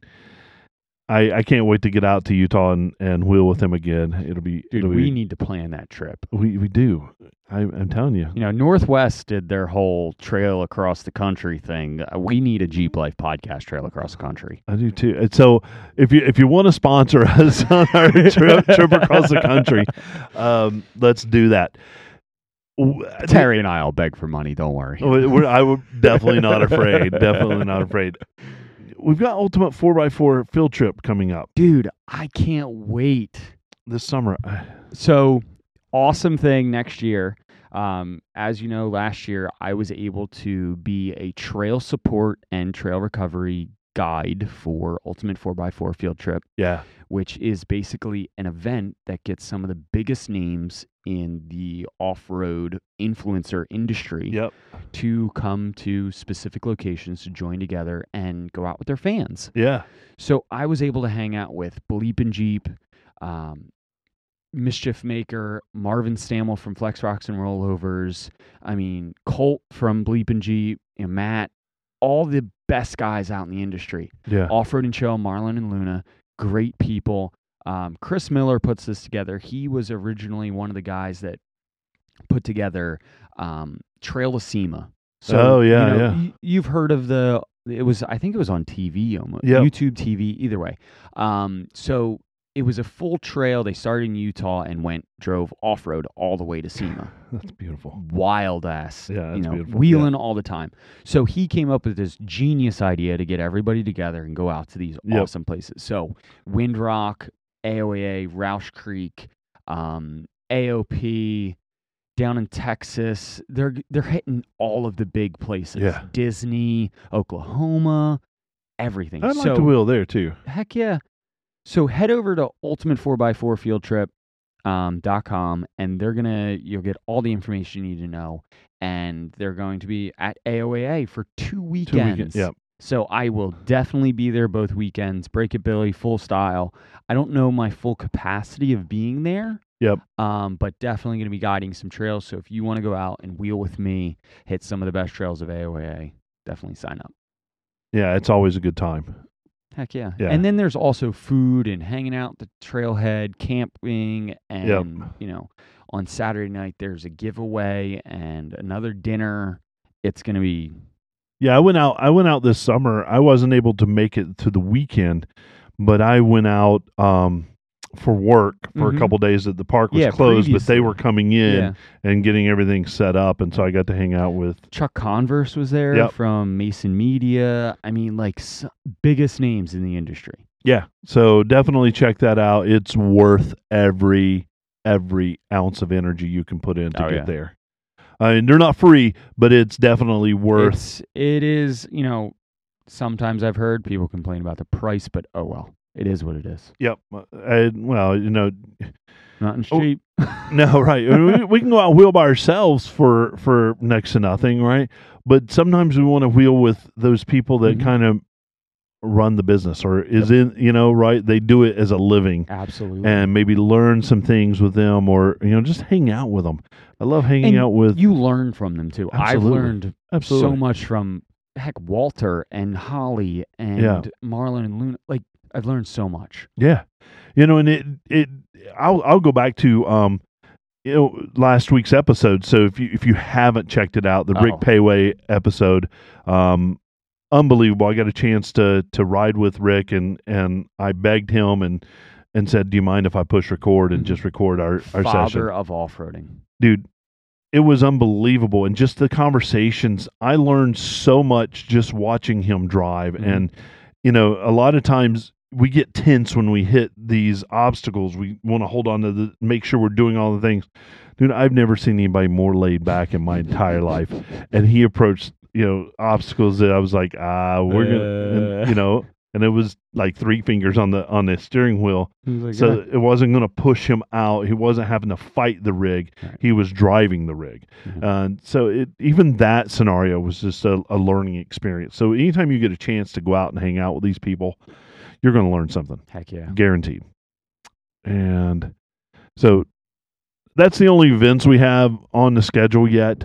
[SPEAKER 1] I I can't wait to get out to Utah and, and wheel with him again. It'll be
[SPEAKER 2] Dude,
[SPEAKER 1] it'll
[SPEAKER 2] we
[SPEAKER 1] be,
[SPEAKER 2] need to plan that trip.
[SPEAKER 1] we we do. I, I'm telling you.
[SPEAKER 2] You know, Northwest did their whole trail across the country thing. Uh, We need a Jeep Life podcast trail across the country.
[SPEAKER 1] I do too. And so if you if you want to sponsor us on our trip, trip across the country, um, let's do that.
[SPEAKER 2] Terry and I'll beg for money. Don't worry.
[SPEAKER 1] We're, I am definitely not afraid. definitely not afraid. We've got Ultimate 4x4 field trip coming up
[SPEAKER 2] Dude, I can't wait.
[SPEAKER 1] this summer.
[SPEAKER 2] So awesome thing next year. Um, as you know, last year I was able to be a trail support and trail recovery guide for Ultimate 4x4 Field Trip,
[SPEAKER 1] Yeah.
[SPEAKER 2] which is basically an event that gets some of the biggest names in the off road influencer industry
[SPEAKER 1] Yep.
[SPEAKER 2] to come to specific locations to join together and go out with their fans.
[SPEAKER 1] Yeah.
[SPEAKER 2] So I was able to hang out with Bleepin' Jeep, um, Mischief Maker, Marvin Stammel from Flex Rocks and Rollovers. I mean, Colt from Bleepin' Jeep, and Matt, all the best guys out in the industry.
[SPEAKER 1] Yeah.
[SPEAKER 2] Off Road and Chill, Marlon and Luna, great people. Um, Chris Miller puts this together. He was originally one of the guys that put together um, Trail to SEMA.
[SPEAKER 1] Oh, yeah,
[SPEAKER 2] you know,
[SPEAKER 1] yeah.
[SPEAKER 2] y- You've heard of the. It was. I think it was on TV almost.
[SPEAKER 1] Yep.
[SPEAKER 2] YouTube TV. Either way. Um, so it was a full trail. They started in Utah and went drove off road all the way to SEMA.
[SPEAKER 1] That's beautiful.
[SPEAKER 2] Wild ass.
[SPEAKER 1] Yeah,
[SPEAKER 2] you know,
[SPEAKER 1] beautiful.
[SPEAKER 2] wheeling all the time. So he came up with this genius idea to get everybody together and go out to these
[SPEAKER 1] Yep.
[SPEAKER 2] awesome places. So Windrock, AOA, Rausch Creek, um, AOP, down in Texas. They're they're hitting all of the big places.
[SPEAKER 1] Yeah.
[SPEAKER 2] Disney, Oklahoma, everything.
[SPEAKER 1] I'd like
[SPEAKER 2] so
[SPEAKER 1] to wheel there too.
[SPEAKER 2] heck yeah. So head over to Ultimate 4x4 Field Trip um, and they're gonna you'll get all the information you need to know and they're going to be at AOAA for two weekends.
[SPEAKER 1] Two
[SPEAKER 2] weekends.
[SPEAKER 1] weekends. Yep.
[SPEAKER 2] So I will definitely be there both weekends. Break it Billy, full style. I don't know my full capacity of being there.
[SPEAKER 1] Yep.
[SPEAKER 2] Um, but definitely going to be guiding some trails. So if you want to go out and wheel with me, hit some of the best trails of AOAA, definitely sign up.
[SPEAKER 1] Yeah. It's always a good time.
[SPEAKER 2] Heck yeah.
[SPEAKER 1] Yeah.
[SPEAKER 2] And then there's also food and hanging out at the trailhead, camping, and you know, on Saturday night there's a giveaway and another dinner. It's gonna be
[SPEAKER 1] Yeah, I went out. I went out this summer. I wasn't able to make it to the weekend, but I went out um, for work for
[SPEAKER 2] Mhm.
[SPEAKER 1] a couple days. That the park was
[SPEAKER 2] Yeah,
[SPEAKER 1] closed, but they were coming in
[SPEAKER 2] yeah.
[SPEAKER 1] and getting everything set up, and so I got to hang out with.
[SPEAKER 2] Chuck Converse was there
[SPEAKER 1] Yep.
[SPEAKER 2] from Mason Media. I mean, like s biggest names in the industry.
[SPEAKER 1] Yeah, so definitely check that out. It's worth every every ounce of energy you can put in to
[SPEAKER 2] Oh,
[SPEAKER 1] get
[SPEAKER 2] yeah.
[SPEAKER 1] there. I mean, they're not free, but it's definitely worth.
[SPEAKER 2] It's, it is, you know, sometimes I've heard people complain about the price, but oh well, it is what it is.
[SPEAKER 1] Yep. I, well, you know,
[SPEAKER 2] Nothing's
[SPEAKER 1] Oh,
[SPEAKER 2] cheap.
[SPEAKER 1] No, right. We, we can go out and wheel by ourselves for for next to nothing, right? But sometimes we want to wheel with those people that
[SPEAKER 2] Mhm.
[SPEAKER 1] kind of run the business or is in, you know, right? They do it as a living
[SPEAKER 2] Absolutely.
[SPEAKER 1] and maybe learn some things with them or you know, just hang out with them. I love hanging
[SPEAKER 2] And
[SPEAKER 1] out with
[SPEAKER 2] you learn from them too.
[SPEAKER 1] Absolutely.
[SPEAKER 2] I've learned
[SPEAKER 1] absolutely.
[SPEAKER 2] so much from heck Walter and Holly and
[SPEAKER 1] Yeah.
[SPEAKER 2] Marlon and Luna. Like I've learned so much.
[SPEAKER 1] Yeah. You know, and it it I'll I'll go back to um you know last week's episode. So if you if you haven't checked it out, the Rick
[SPEAKER 2] Oh.
[SPEAKER 1] Péwé episode, um unbelievable. I got a chance to to ride with Rick and and I begged him and and said, "Do you mind if I push record and just record our our
[SPEAKER 2] Father
[SPEAKER 1] session?"
[SPEAKER 2] of off roading.
[SPEAKER 1] Dude, it was unbelievable, and just the conversations. I learned so much just watching him drive,
[SPEAKER 2] Mhm.
[SPEAKER 1] and you know, a lot of times we get tense when we hit these obstacles. We want to hold on to the, make sure we're doing all the things. Dude, I've never seen anybody more laid back in my entire life, and he approached you know obstacles that I was like, ah, we're gonna, and, you know, and it was like three fingers on the on the steering wheel,
[SPEAKER 2] like,
[SPEAKER 1] so
[SPEAKER 2] "Yeah."
[SPEAKER 1] it wasn't going to push him out. He wasn't having to fight the rig.
[SPEAKER 2] Right.
[SPEAKER 1] He was driving the rig.
[SPEAKER 2] Mhm.
[SPEAKER 1] Uh, so it, even that scenario was just a, a learning experience. So anytime you get a chance to go out and hang out with these people, you're going to learn something,
[SPEAKER 2] heck yeah.
[SPEAKER 1] guaranteed. And so that's the only events we have on the schedule yet.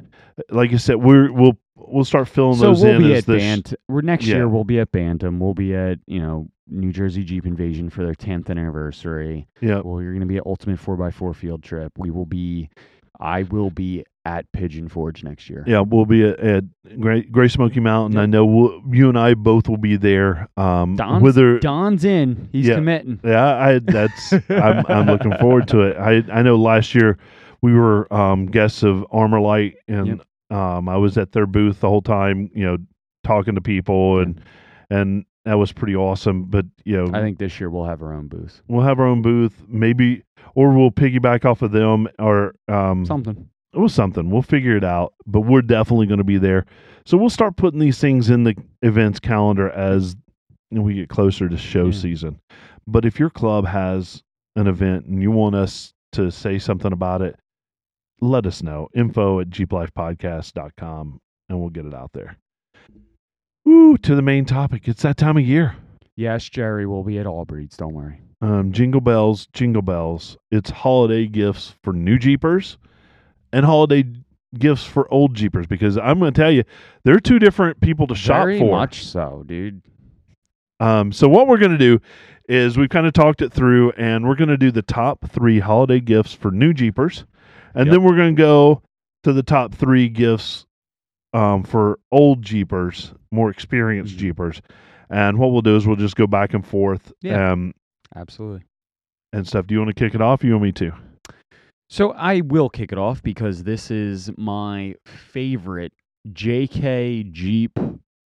[SPEAKER 1] Like I said, we're we'll we'll start filling
[SPEAKER 2] So
[SPEAKER 1] those
[SPEAKER 2] we'll
[SPEAKER 1] in
[SPEAKER 2] be
[SPEAKER 1] as
[SPEAKER 2] at
[SPEAKER 1] this.
[SPEAKER 2] Bant. We're next
[SPEAKER 1] Yeah.
[SPEAKER 2] year. We'll be at Bantam. We'll be at you know New Jersey Jeep Invasion for their 10th anniversary.
[SPEAKER 1] yeah,
[SPEAKER 2] Well, you're going to be at Ultimate 4x4 Field Trip. We will be. I will be at Pigeon Forge next year.
[SPEAKER 1] Yeah, we'll be at, at Great Gray Smoky Mountain. I know we'll, you and I both will be there. Um,
[SPEAKER 2] Don's,
[SPEAKER 1] whether
[SPEAKER 2] Don's in. He's
[SPEAKER 1] Yeah.
[SPEAKER 2] committing.
[SPEAKER 1] yeah, I that's I'm I'm looking forward to it. I I know last year we were um, guests of Armor Light, and um, I was at their booth the whole time. You know, talking to people, and and that was pretty awesome. But you know,
[SPEAKER 2] I think this year we'll have our own booth.
[SPEAKER 1] we'll have our own booth, maybe, or we'll piggyback off of them, or um,
[SPEAKER 2] Something.
[SPEAKER 1] It was something. We'll figure it out, but we're definitely going to be there. So we'll start putting these things in the events calendar as we get closer to show
[SPEAKER 2] Yeah.
[SPEAKER 1] season. But if your club has an event and you want us to say something about it, let us know. Info at jeeplifepodcast.com and we'll get it out there. Woo, to the main topic. It's that time of year.
[SPEAKER 2] Yes, Jerry will be at Allbreeds. Don't worry.
[SPEAKER 1] Um, jingle bells, jingle bells. It's holiday gifts for new Jeepers and holiday gifts for old Jeepers because I'm going to tell you, they're two different people to shop
[SPEAKER 2] Very
[SPEAKER 1] for.
[SPEAKER 2] much so, dude.
[SPEAKER 1] Um, so what we're going to do is we've kind of talked it through, and we're going to do the top three holiday gifts for new Jeepers, and
[SPEAKER 2] Yep.
[SPEAKER 1] then we're going to go to the top three gifts um, for old Jeepers, more experienced
[SPEAKER 2] Mhm.
[SPEAKER 1] Jeepers. And what we'll do is we'll just go back and forth
[SPEAKER 2] Yeah.
[SPEAKER 1] um,
[SPEAKER 2] Absolutely.
[SPEAKER 1] and stuff. Do you want to kick it off? Or you want me to?
[SPEAKER 2] So I will kick it off because this is my favorite JK Jeep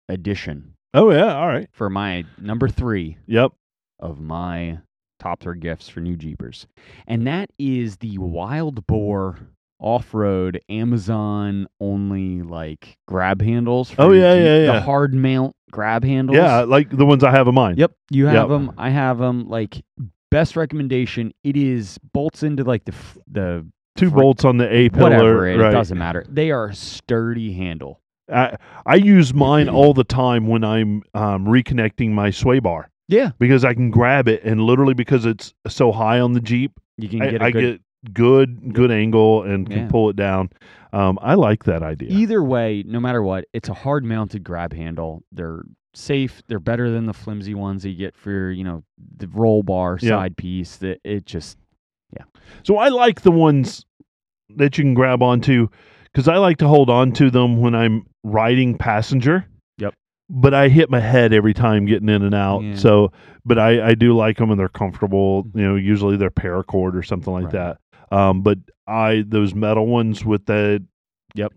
[SPEAKER 2] edition
[SPEAKER 1] Oh yeah, all right.
[SPEAKER 2] for my number three
[SPEAKER 1] Yep.
[SPEAKER 2] of my top three gifts for new Jeepers. And that is the Wild Boar off-road Amazon only like grab handles. For
[SPEAKER 1] Oh,
[SPEAKER 2] your
[SPEAKER 1] yeah,
[SPEAKER 2] Jeep.
[SPEAKER 1] yeah, yeah.
[SPEAKER 2] The hard mount grab handles.
[SPEAKER 1] Yeah, like the ones I have in mind.
[SPEAKER 2] Yep, you
[SPEAKER 1] Yep.
[SPEAKER 2] have them. I have them. Like best recommendation, it is bolts into like the f- the
[SPEAKER 1] Two
[SPEAKER 2] Fr-
[SPEAKER 1] bolts on the A pillar.
[SPEAKER 2] whatever it,
[SPEAKER 1] right.
[SPEAKER 2] it doesn't matter. They are sturdy handle.
[SPEAKER 1] I I use mine all the time when I'm um, reconnecting my sway bar
[SPEAKER 2] Yeah,
[SPEAKER 1] because I can grab it and literally because it's so high on the Jeep,
[SPEAKER 2] you can
[SPEAKER 1] I,
[SPEAKER 2] get
[SPEAKER 1] I
[SPEAKER 2] good.
[SPEAKER 1] get good good angle and can
[SPEAKER 2] Yeah.
[SPEAKER 1] pull it down. Um, I like that idea.
[SPEAKER 2] Either way, no matter what, it's a hard mounted grab handle. They're safe. They're better than the flimsy ones that you get for you know the roll bar
[SPEAKER 1] Yeah.
[SPEAKER 2] side piece. That it just yeah.
[SPEAKER 1] So I like the ones that you can grab onto because I like to hold on to them when I'm riding passenger.
[SPEAKER 2] Yep.
[SPEAKER 1] But I hit my head every time getting in and out.
[SPEAKER 2] Yeah.
[SPEAKER 1] So, but I, I do like them and they're comfortable. You know, usually they're paracord or something like
[SPEAKER 2] Right.
[SPEAKER 1] that. Um, but I those metal ones with the
[SPEAKER 2] Yep.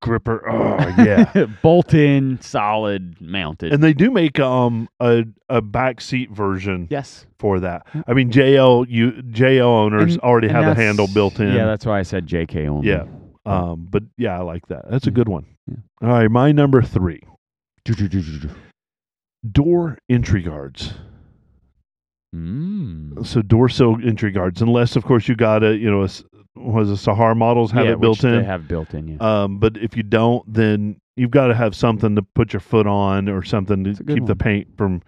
[SPEAKER 1] Gripper. Oh yeah.
[SPEAKER 2] bolt in, solid, mounted.
[SPEAKER 1] and they do make um a a back seat version
[SPEAKER 2] yes,
[SPEAKER 1] for that. I mean, JL you JL owners
[SPEAKER 2] And-
[SPEAKER 1] already
[SPEAKER 2] and
[SPEAKER 1] have a handle built in.
[SPEAKER 2] Yeah, that's why I said JK only.
[SPEAKER 1] Yeah. Um, but yeah, I like that. That's a
[SPEAKER 2] Mm.
[SPEAKER 1] good one.
[SPEAKER 2] Yeah.
[SPEAKER 1] All right, my number three: door entry guards. Mm. So door sill entry guards, unless of course you got a you know a was a Sahara models have
[SPEAKER 2] yeah,
[SPEAKER 1] it built in.
[SPEAKER 2] They have built in. Yeah.
[SPEAKER 1] Um, but if you don't, then you've got to have something to put your foot on or something to
[SPEAKER 2] That's a good
[SPEAKER 1] keep the paint from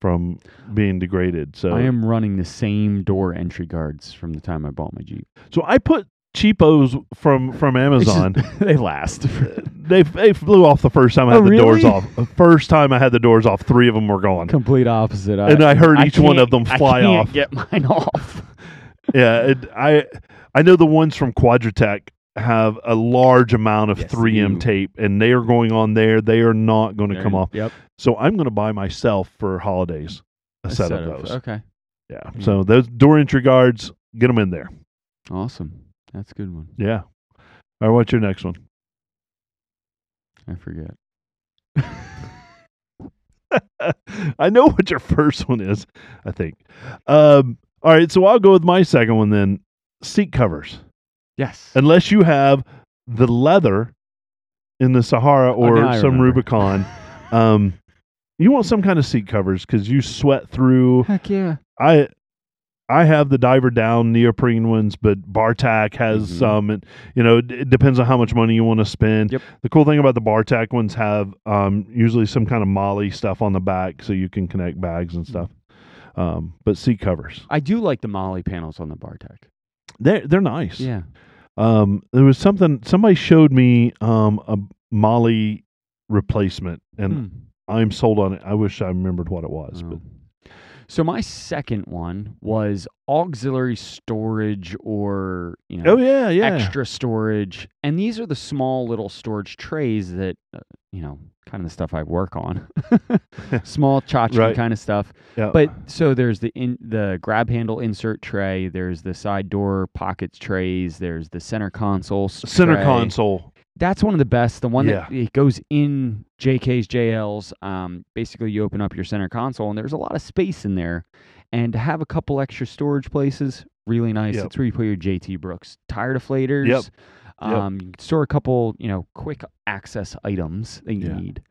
[SPEAKER 1] from being degraded. So
[SPEAKER 2] I am running the same door entry guards from the time I bought my Jeep.
[SPEAKER 1] so I put cheapos from from
[SPEAKER 2] It's just-
[SPEAKER 1] Amazon.
[SPEAKER 2] they last.
[SPEAKER 1] they they flew off the first time I
[SPEAKER 2] Oh,
[SPEAKER 1] had the doors off. The first time I had the doors off, three of them were gone.
[SPEAKER 2] Complete opposite.
[SPEAKER 1] And I heard each one of them fly
[SPEAKER 2] I
[SPEAKER 1] off.
[SPEAKER 2] Get mine off.
[SPEAKER 1] Yeah, it, I I know the ones from Quadratec have a large amount of
[SPEAKER 2] Yes,
[SPEAKER 1] 3M
[SPEAKER 2] do.
[SPEAKER 1] tape, and they are going on there. They are not going to come off.
[SPEAKER 2] Yep.
[SPEAKER 1] So I'm going to buy myself for holidays a, set, of those.
[SPEAKER 2] Okay.
[SPEAKER 1] Yeah.
[SPEAKER 2] Mm.
[SPEAKER 1] So those door entry guards, get them in there.
[SPEAKER 2] Awesome. That's a good one.
[SPEAKER 1] Yeah. All right, what's your next one?
[SPEAKER 2] I forget.
[SPEAKER 1] I know what your first one is. I think. Um, all right, so I'll go with my second one then. Seat covers,
[SPEAKER 2] Yes.
[SPEAKER 1] unless you have the leather in the Sahara or
[SPEAKER 2] Oh,
[SPEAKER 1] some
[SPEAKER 2] remember.
[SPEAKER 1] Rubicon. um, you want some kind of seat covers because you sweat through.
[SPEAKER 2] Heck yeah.
[SPEAKER 1] I I have the diver down neoprene ones, but Bartact has
[SPEAKER 2] Mhm.
[SPEAKER 1] some, and you know it, it depends on how much money you want to spend.
[SPEAKER 2] Yep.
[SPEAKER 1] The cool thing about the Bartact ones have um, usually some kind of MOLLE stuff on the back, so you can connect bags and stuff. Um, but seat covers,
[SPEAKER 2] I do like the MOLLE panels on the Bartact.
[SPEAKER 1] they're they're nice.
[SPEAKER 2] Yeah.
[SPEAKER 1] Um, there was something somebody showed me um, a MOLLE replacement, and
[SPEAKER 2] Hmm.
[SPEAKER 1] I'm sold on it. I wish I remembered what it was, but
[SPEAKER 2] Oh. So my second one was auxiliary storage or you know
[SPEAKER 1] oh yeah, yeah,
[SPEAKER 2] extra storage, and these are the small little storage trays that uh, you know kind of the stuff I work on, small tchotchke
[SPEAKER 1] Right.
[SPEAKER 2] kind of stuff.
[SPEAKER 1] yeah.
[SPEAKER 2] But so there's the in the grab handle insert tray, there's the side door pockets trays, there's the center console
[SPEAKER 1] center
[SPEAKER 2] tray.
[SPEAKER 1] console.
[SPEAKER 2] That's one of the best. The one that it goes in JK's JLs. Um, basically, you open up your center console, and there's a lot of space in there. And to have a couple extra storage places, really nice.
[SPEAKER 1] Yep.
[SPEAKER 2] That's where you put your JT Brooks tire deflators.
[SPEAKER 1] Yep.
[SPEAKER 2] Um, you can store a couple, you know, quick access items that you
[SPEAKER 1] Yeah.
[SPEAKER 2] need.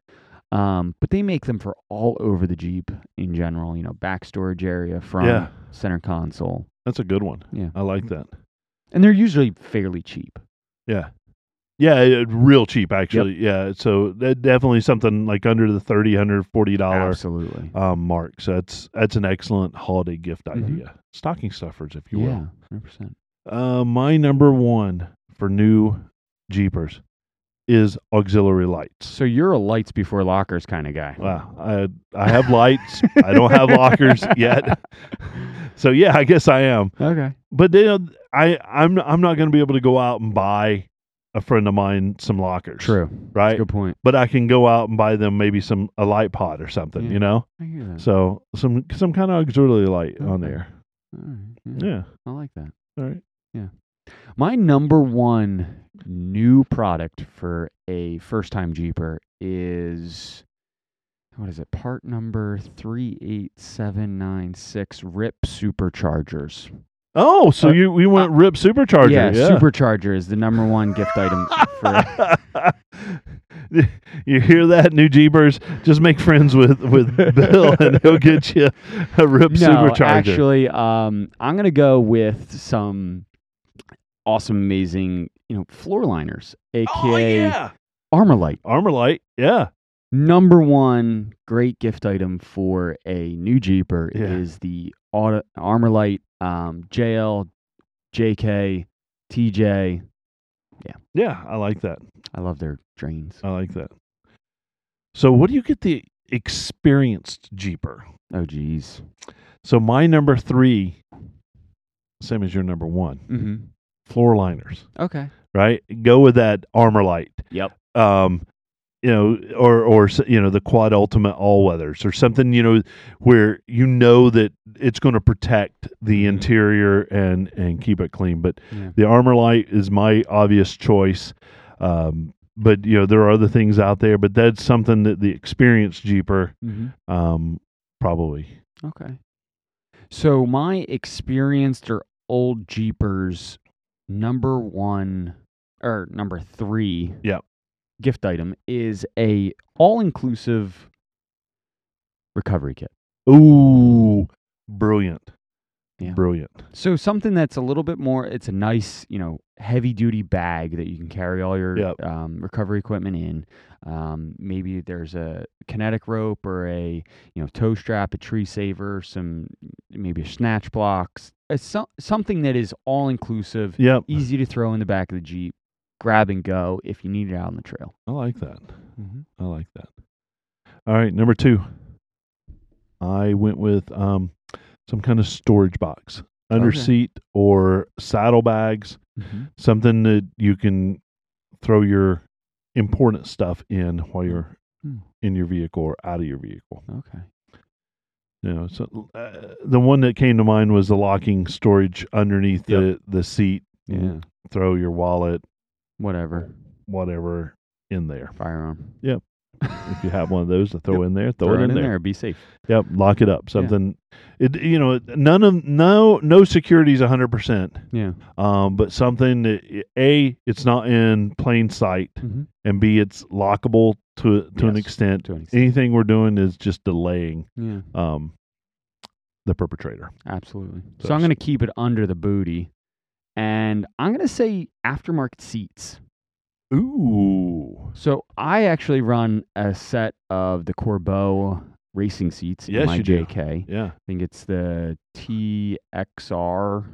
[SPEAKER 2] Um, but they make them for all over the Jeep in general. You know, back storage area, front,
[SPEAKER 1] Yeah.
[SPEAKER 2] center console,
[SPEAKER 1] That's a good one.
[SPEAKER 2] Yeah.
[SPEAKER 1] I like that.
[SPEAKER 2] and they're usually fairly cheap.
[SPEAKER 1] Yeah. Yeah, it- real cheap actually. Yeah, so that definitely something like under the 30 140 dollar
[SPEAKER 2] Absolutely.
[SPEAKER 1] um mark. So that's that's an excellent holiday gift
[SPEAKER 2] Mhm.
[SPEAKER 1] idea. Stocking stuffers if you
[SPEAKER 2] yeah, hundred percent.
[SPEAKER 1] will. Uh my number 1 for new Jeepers is auxiliary lights.
[SPEAKER 2] So you're a lights before lockers kind of guy.
[SPEAKER 1] Wow, I I have lights. I don't have lockers yet. So yeah, I guess I am.
[SPEAKER 2] Okay.
[SPEAKER 1] But then I I'm I'm not going to be able to go out and buy a friend of mine some lockers.
[SPEAKER 2] True.
[SPEAKER 1] Right?
[SPEAKER 2] Good point.
[SPEAKER 1] but I can go out and buy them maybe some a light pod or something,
[SPEAKER 2] Yeah.
[SPEAKER 1] you know.
[SPEAKER 2] I hear that.
[SPEAKER 1] So some some kind of auxiliary light on there.
[SPEAKER 2] Right, yeah,
[SPEAKER 1] Yeah.
[SPEAKER 2] I like that.
[SPEAKER 1] All right. Yeah.
[SPEAKER 2] My number one new product for a first time Jeeper is what is it? Part number 38796 Ripp Superchargers.
[SPEAKER 1] Oh, so
[SPEAKER 2] Uh,
[SPEAKER 1] you we went Ripp supercharger.
[SPEAKER 2] yeah,
[SPEAKER 1] Yeah.
[SPEAKER 2] Supercharger is the number one gift item for
[SPEAKER 1] you hear that, new Jeepers? Just make friends with with Bill, and he'll get you a Ripp
[SPEAKER 2] no,
[SPEAKER 1] supercharger.
[SPEAKER 2] actually, um, I'm gonna go with some awesome, amazing, you know, floor liners, aka
[SPEAKER 1] oh yeah,
[SPEAKER 2] ArmorLite.
[SPEAKER 1] armor light. Yeah,
[SPEAKER 2] Number one great gift item for a new Jeeper
[SPEAKER 1] Yeah.
[SPEAKER 2] is the auto, ArmorLite um, JL, JK, TJ.
[SPEAKER 1] yeah. Yeah, I like that.
[SPEAKER 2] I love their drains.
[SPEAKER 1] I like that. So, what do you get the experienced Jeeper?
[SPEAKER 2] Oh, geez.
[SPEAKER 1] So my number three, same as your number one,
[SPEAKER 2] Mm-hmm.
[SPEAKER 1] floor liners.
[SPEAKER 2] Okay.
[SPEAKER 1] Right, go with that ArmorLite.
[SPEAKER 2] Yep.
[SPEAKER 1] Um, you know, or or you know the quad ultimate all weathers or something. You know where you know that it's going to protect the
[SPEAKER 2] Mhm.
[SPEAKER 1] interior and and keep it clean. But
[SPEAKER 2] Yeah.
[SPEAKER 1] the ArmorLite is my obvious choice. Um, but you know there are other things out there, but that's something that the experienced Jeeper
[SPEAKER 2] Mm-hmm.
[SPEAKER 1] um, probably
[SPEAKER 2] Okay. So my experienced or old Jeepers number one or number three
[SPEAKER 1] Yep.
[SPEAKER 2] Gift item is a all inclusive recovery kit.
[SPEAKER 1] Ooh, brilliant.
[SPEAKER 2] Yeah.
[SPEAKER 1] Brilliant.
[SPEAKER 2] So something that's a little bit more it's a nice, you know, heavy duty bag that you can carry all your
[SPEAKER 1] Yep.
[SPEAKER 2] um, recovery equipment in. Um, maybe there's a kinetic rope or a, you know, toe strap, a tree saver, some maybe a snatch blocks, a, so, something that is all inclusive,
[SPEAKER 1] Yep.
[SPEAKER 2] easy to throw in the back of the Jeep, grab and go if you need it out on the trail.
[SPEAKER 1] I like that.
[SPEAKER 2] Mm-hmm.
[SPEAKER 1] I like that. All right, number two. I went with um, some kind of storage box, under
[SPEAKER 2] Okay.
[SPEAKER 1] seat or saddlebags,
[SPEAKER 2] Mm-hmm.
[SPEAKER 1] something that you can throw your important stuff in while you're
[SPEAKER 2] Hmm.
[SPEAKER 1] in your vehicle or out of your vehicle.
[SPEAKER 2] Okay.
[SPEAKER 1] You know, so uh, the one that came to mind was the locking storage underneath the the seat.
[SPEAKER 2] Yeah.
[SPEAKER 1] throw your wallet,
[SPEAKER 2] whatever
[SPEAKER 1] whatever in there.
[SPEAKER 2] firearm. Yep.
[SPEAKER 1] if you have one of those to throw in there, throw,
[SPEAKER 2] Throw
[SPEAKER 1] it in, there.
[SPEAKER 2] Be safe.
[SPEAKER 1] Yep, lock it up. Something. It you know none of no no security is hundred percent.
[SPEAKER 2] Yeah.
[SPEAKER 1] Um, but something that a it's not in plain sight,
[SPEAKER 2] Mm-hmm.
[SPEAKER 1] and b it's lockable to to an extent.
[SPEAKER 2] To an extent.
[SPEAKER 1] Anything we're doing is just delaying
[SPEAKER 2] Yeah.
[SPEAKER 1] um the perpetrator.
[SPEAKER 2] Absolutely.
[SPEAKER 1] So
[SPEAKER 2] So I'm going to keep it under the booty, and I'm going to say aftermarket seats.
[SPEAKER 1] Ooh.
[SPEAKER 2] So I actually run a set of the Corbeau racing seats
[SPEAKER 1] Yes,
[SPEAKER 2] in my
[SPEAKER 1] you do.
[SPEAKER 2] JK.
[SPEAKER 1] Yeah.
[SPEAKER 2] I think it's the TXR.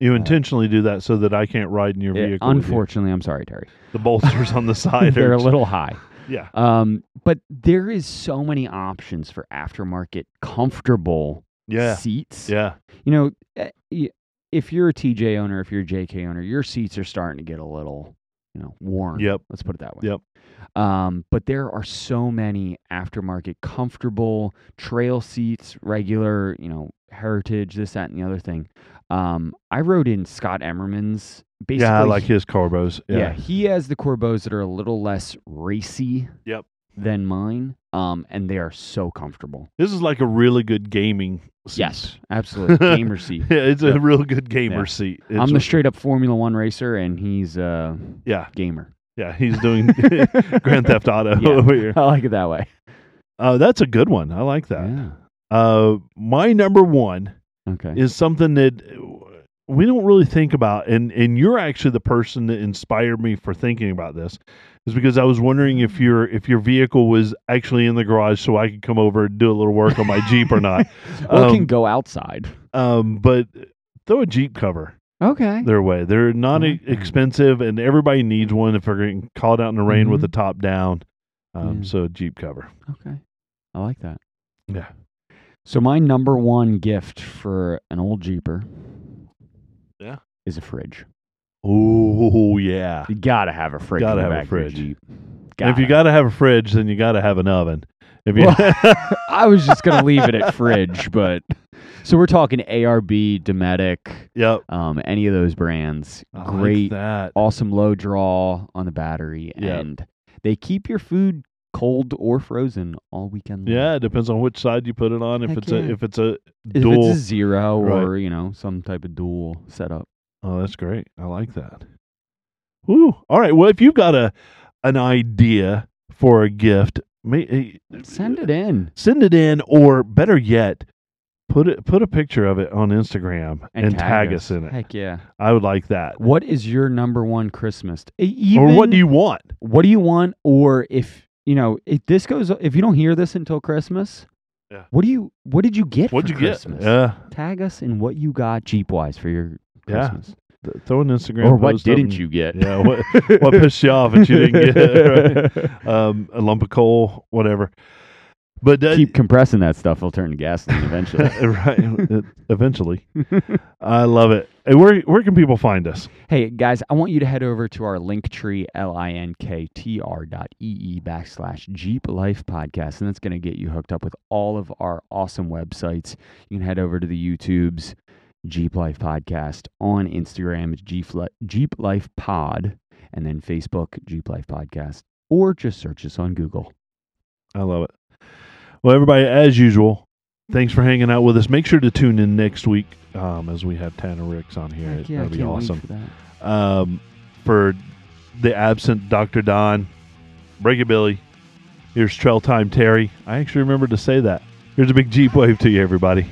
[SPEAKER 1] You
[SPEAKER 2] Uh,
[SPEAKER 1] intentionally do that so that I can't ride in your
[SPEAKER 2] It-
[SPEAKER 1] vehicle. with you.
[SPEAKER 2] unfortunately, I'm sorry, Terry.
[SPEAKER 1] the bolsters on the side
[SPEAKER 2] They're a little high.
[SPEAKER 1] yeah.
[SPEAKER 2] Um, but there is so many options for aftermarket comfortable
[SPEAKER 1] Yeah.
[SPEAKER 2] seats.
[SPEAKER 1] Yeah.
[SPEAKER 2] You know, eh, if you're a TJ owner, if you're a JK owner, your seats are starting to get a little, you know, worn.
[SPEAKER 1] Yep.
[SPEAKER 2] Let's put it that way.
[SPEAKER 1] Yep.
[SPEAKER 2] Um, but there are so many aftermarket comfortable trail seats, regular, you know, heritage, this, that, and the other thing. Um, I rode in Scott Emmerman's. Basically,
[SPEAKER 1] yeah, I like his Corbeaus.
[SPEAKER 2] yeah.
[SPEAKER 1] Yeah.
[SPEAKER 2] he has the Corbeaus that are a little less racy.
[SPEAKER 1] Yep.
[SPEAKER 2] Than mine. Um, and they are so comfortable.
[SPEAKER 1] This is like a really good gaming seat.
[SPEAKER 2] Yes, absolutely. Gamer seat.
[SPEAKER 1] Yeah, it's a real good gamer
[SPEAKER 2] Yeah.
[SPEAKER 1] seat.
[SPEAKER 2] I'm the straight up Formula One racer, and he's a
[SPEAKER 1] yeah,
[SPEAKER 2] gamer.
[SPEAKER 1] yeah. He's doing Grand Theft Auto
[SPEAKER 2] Yeah.
[SPEAKER 1] over here.
[SPEAKER 2] I like it that way.
[SPEAKER 1] Uh, that's a good one. I like that.
[SPEAKER 2] Yeah.
[SPEAKER 1] Uh, my number one
[SPEAKER 2] Okay.
[SPEAKER 1] is something that we don't really think about, and and you're actually the person that inspired me for thinking about this, is because I was wondering if your if your vehicle was actually in the garage, so I could come over and do a little work on my Jeep or not.
[SPEAKER 2] Or
[SPEAKER 1] Um,
[SPEAKER 2] can go outside.
[SPEAKER 1] Um, but throw a Jeep cover
[SPEAKER 2] Okay.
[SPEAKER 1] their way. They're not
[SPEAKER 2] that.
[SPEAKER 1] expensive, and everybody needs one if they're getting caught out in the rain with
[SPEAKER 2] Mhm.
[SPEAKER 1] the top down. Um,
[SPEAKER 2] Yeah.
[SPEAKER 1] So a Jeep cover.
[SPEAKER 2] Okay. I like that.
[SPEAKER 1] Yeah.
[SPEAKER 2] So my number one gift for an old Jeeper. Is a fridge.
[SPEAKER 1] Oh yeah.
[SPEAKER 2] You gotta have a fridge.
[SPEAKER 1] Gotta have a fridge. If you
[SPEAKER 2] Gotta.
[SPEAKER 1] have a fridge, then you got to have an oven. If you,
[SPEAKER 2] I was just gonna leave it at fridge, but so we're talking ARB, Dometic,
[SPEAKER 1] yep,
[SPEAKER 2] um, any of those brands.
[SPEAKER 1] I like
[SPEAKER 2] Great,
[SPEAKER 1] that.
[SPEAKER 2] awesome low draw on the battery,
[SPEAKER 1] Yeah.
[SPEAKER 2] and they keep your food cold or frozen all weekend long.
[SPEAKER 1] Yeah, it depends on which side you put it on. If
[SPEAKER 2] Heck
[SPEAKER 1] it's
[SPEAKER 2] yeah.
[SPEAKER 1] a if it's a
[SPEAKER 2] If
[SPEAKER 1] dual.
[SPEAKER 2] it's a zero
[SPEAKER 1] Right.
[SPEAKER 2] or you know some type of dual setup.
[SPEAKER 1] Oh, that's great. I like that. Woo. All right. Well, if you've got a an idea for a gift, may, eh,
[SPEAKER 2] Send it in
[SPEAKER 1] send it in, or better yet, put it put a picture of it on Instagram and, tag, us. in it.
[SPEAKER 2] Heck yeah!
[SPEAKER 1] I would like that.
[SPEAKER 2] What is your number one Christmas? Even,
[SPEAKER 1] or what do you want?
[SPEAKER 2] what do you want? Or if you know if this goes, if you don't hear this until Christmas,
[SPEAKER 1] Yeah.
[SPEAKER 2] What do you? What did you get?
[SPEAKER 1] What'd
[SPEAKER 2] for
[SPEAKER 1] you get? Yeah,
[SPEAKER 2] Tag us in what you got Jeep wise for your
[SPEAKER 1] Yeah.
[SPEAKER 2] Christmas,
[SPEAKER 1] th- throw an Instagram.
[SPEAKER 2] or what
[SPEAKER 1] post up
[SPEAKER 2] didn't
[SPEAKER 1] and-
[SPEAKER 2] you get?
[SPEAKER 1] Yeah, what what pissed you off that you didn't get? Right? Um, a lump of coal, whatever. But uh,
[SPEAKER 2] Keep compressing that stuff; it'll turn to gasoline eventually.
[SPEAKER 1] right, eventually. I love it. Hey, where where can people find us?
[SPEAKER 2] Hey guys, I want you to head over to our link tree, L-I-N-K-T-R dot E-E backslash Jeep Life Podcast, and that's going to get you hooked up with all of our awesome websites. You can head over to the YouTubes, Jeep Life Podcast. On Instagram, it's Jeep, Li- Jeep Life Pod, and then Facebook, Jeep Life Podcast, or just search us on Google.
[SPEAKER 1] I love it. Well, everybody, as usual, thanks for hanging out with us. Make sure to tune in next week um, as we have Tanner Ricks on here.
[SPEAKER 2] Heck yeah, I
[SPEAKER 1] That'll be awesome.
[SPEAKER 2] for that.
[SPEAKER 1] Um, for the absent Dr. Don, Break It Billy, here's Trail Time Terry. I actually remembered to say that. Here's a big Jeep wave to you, everybody.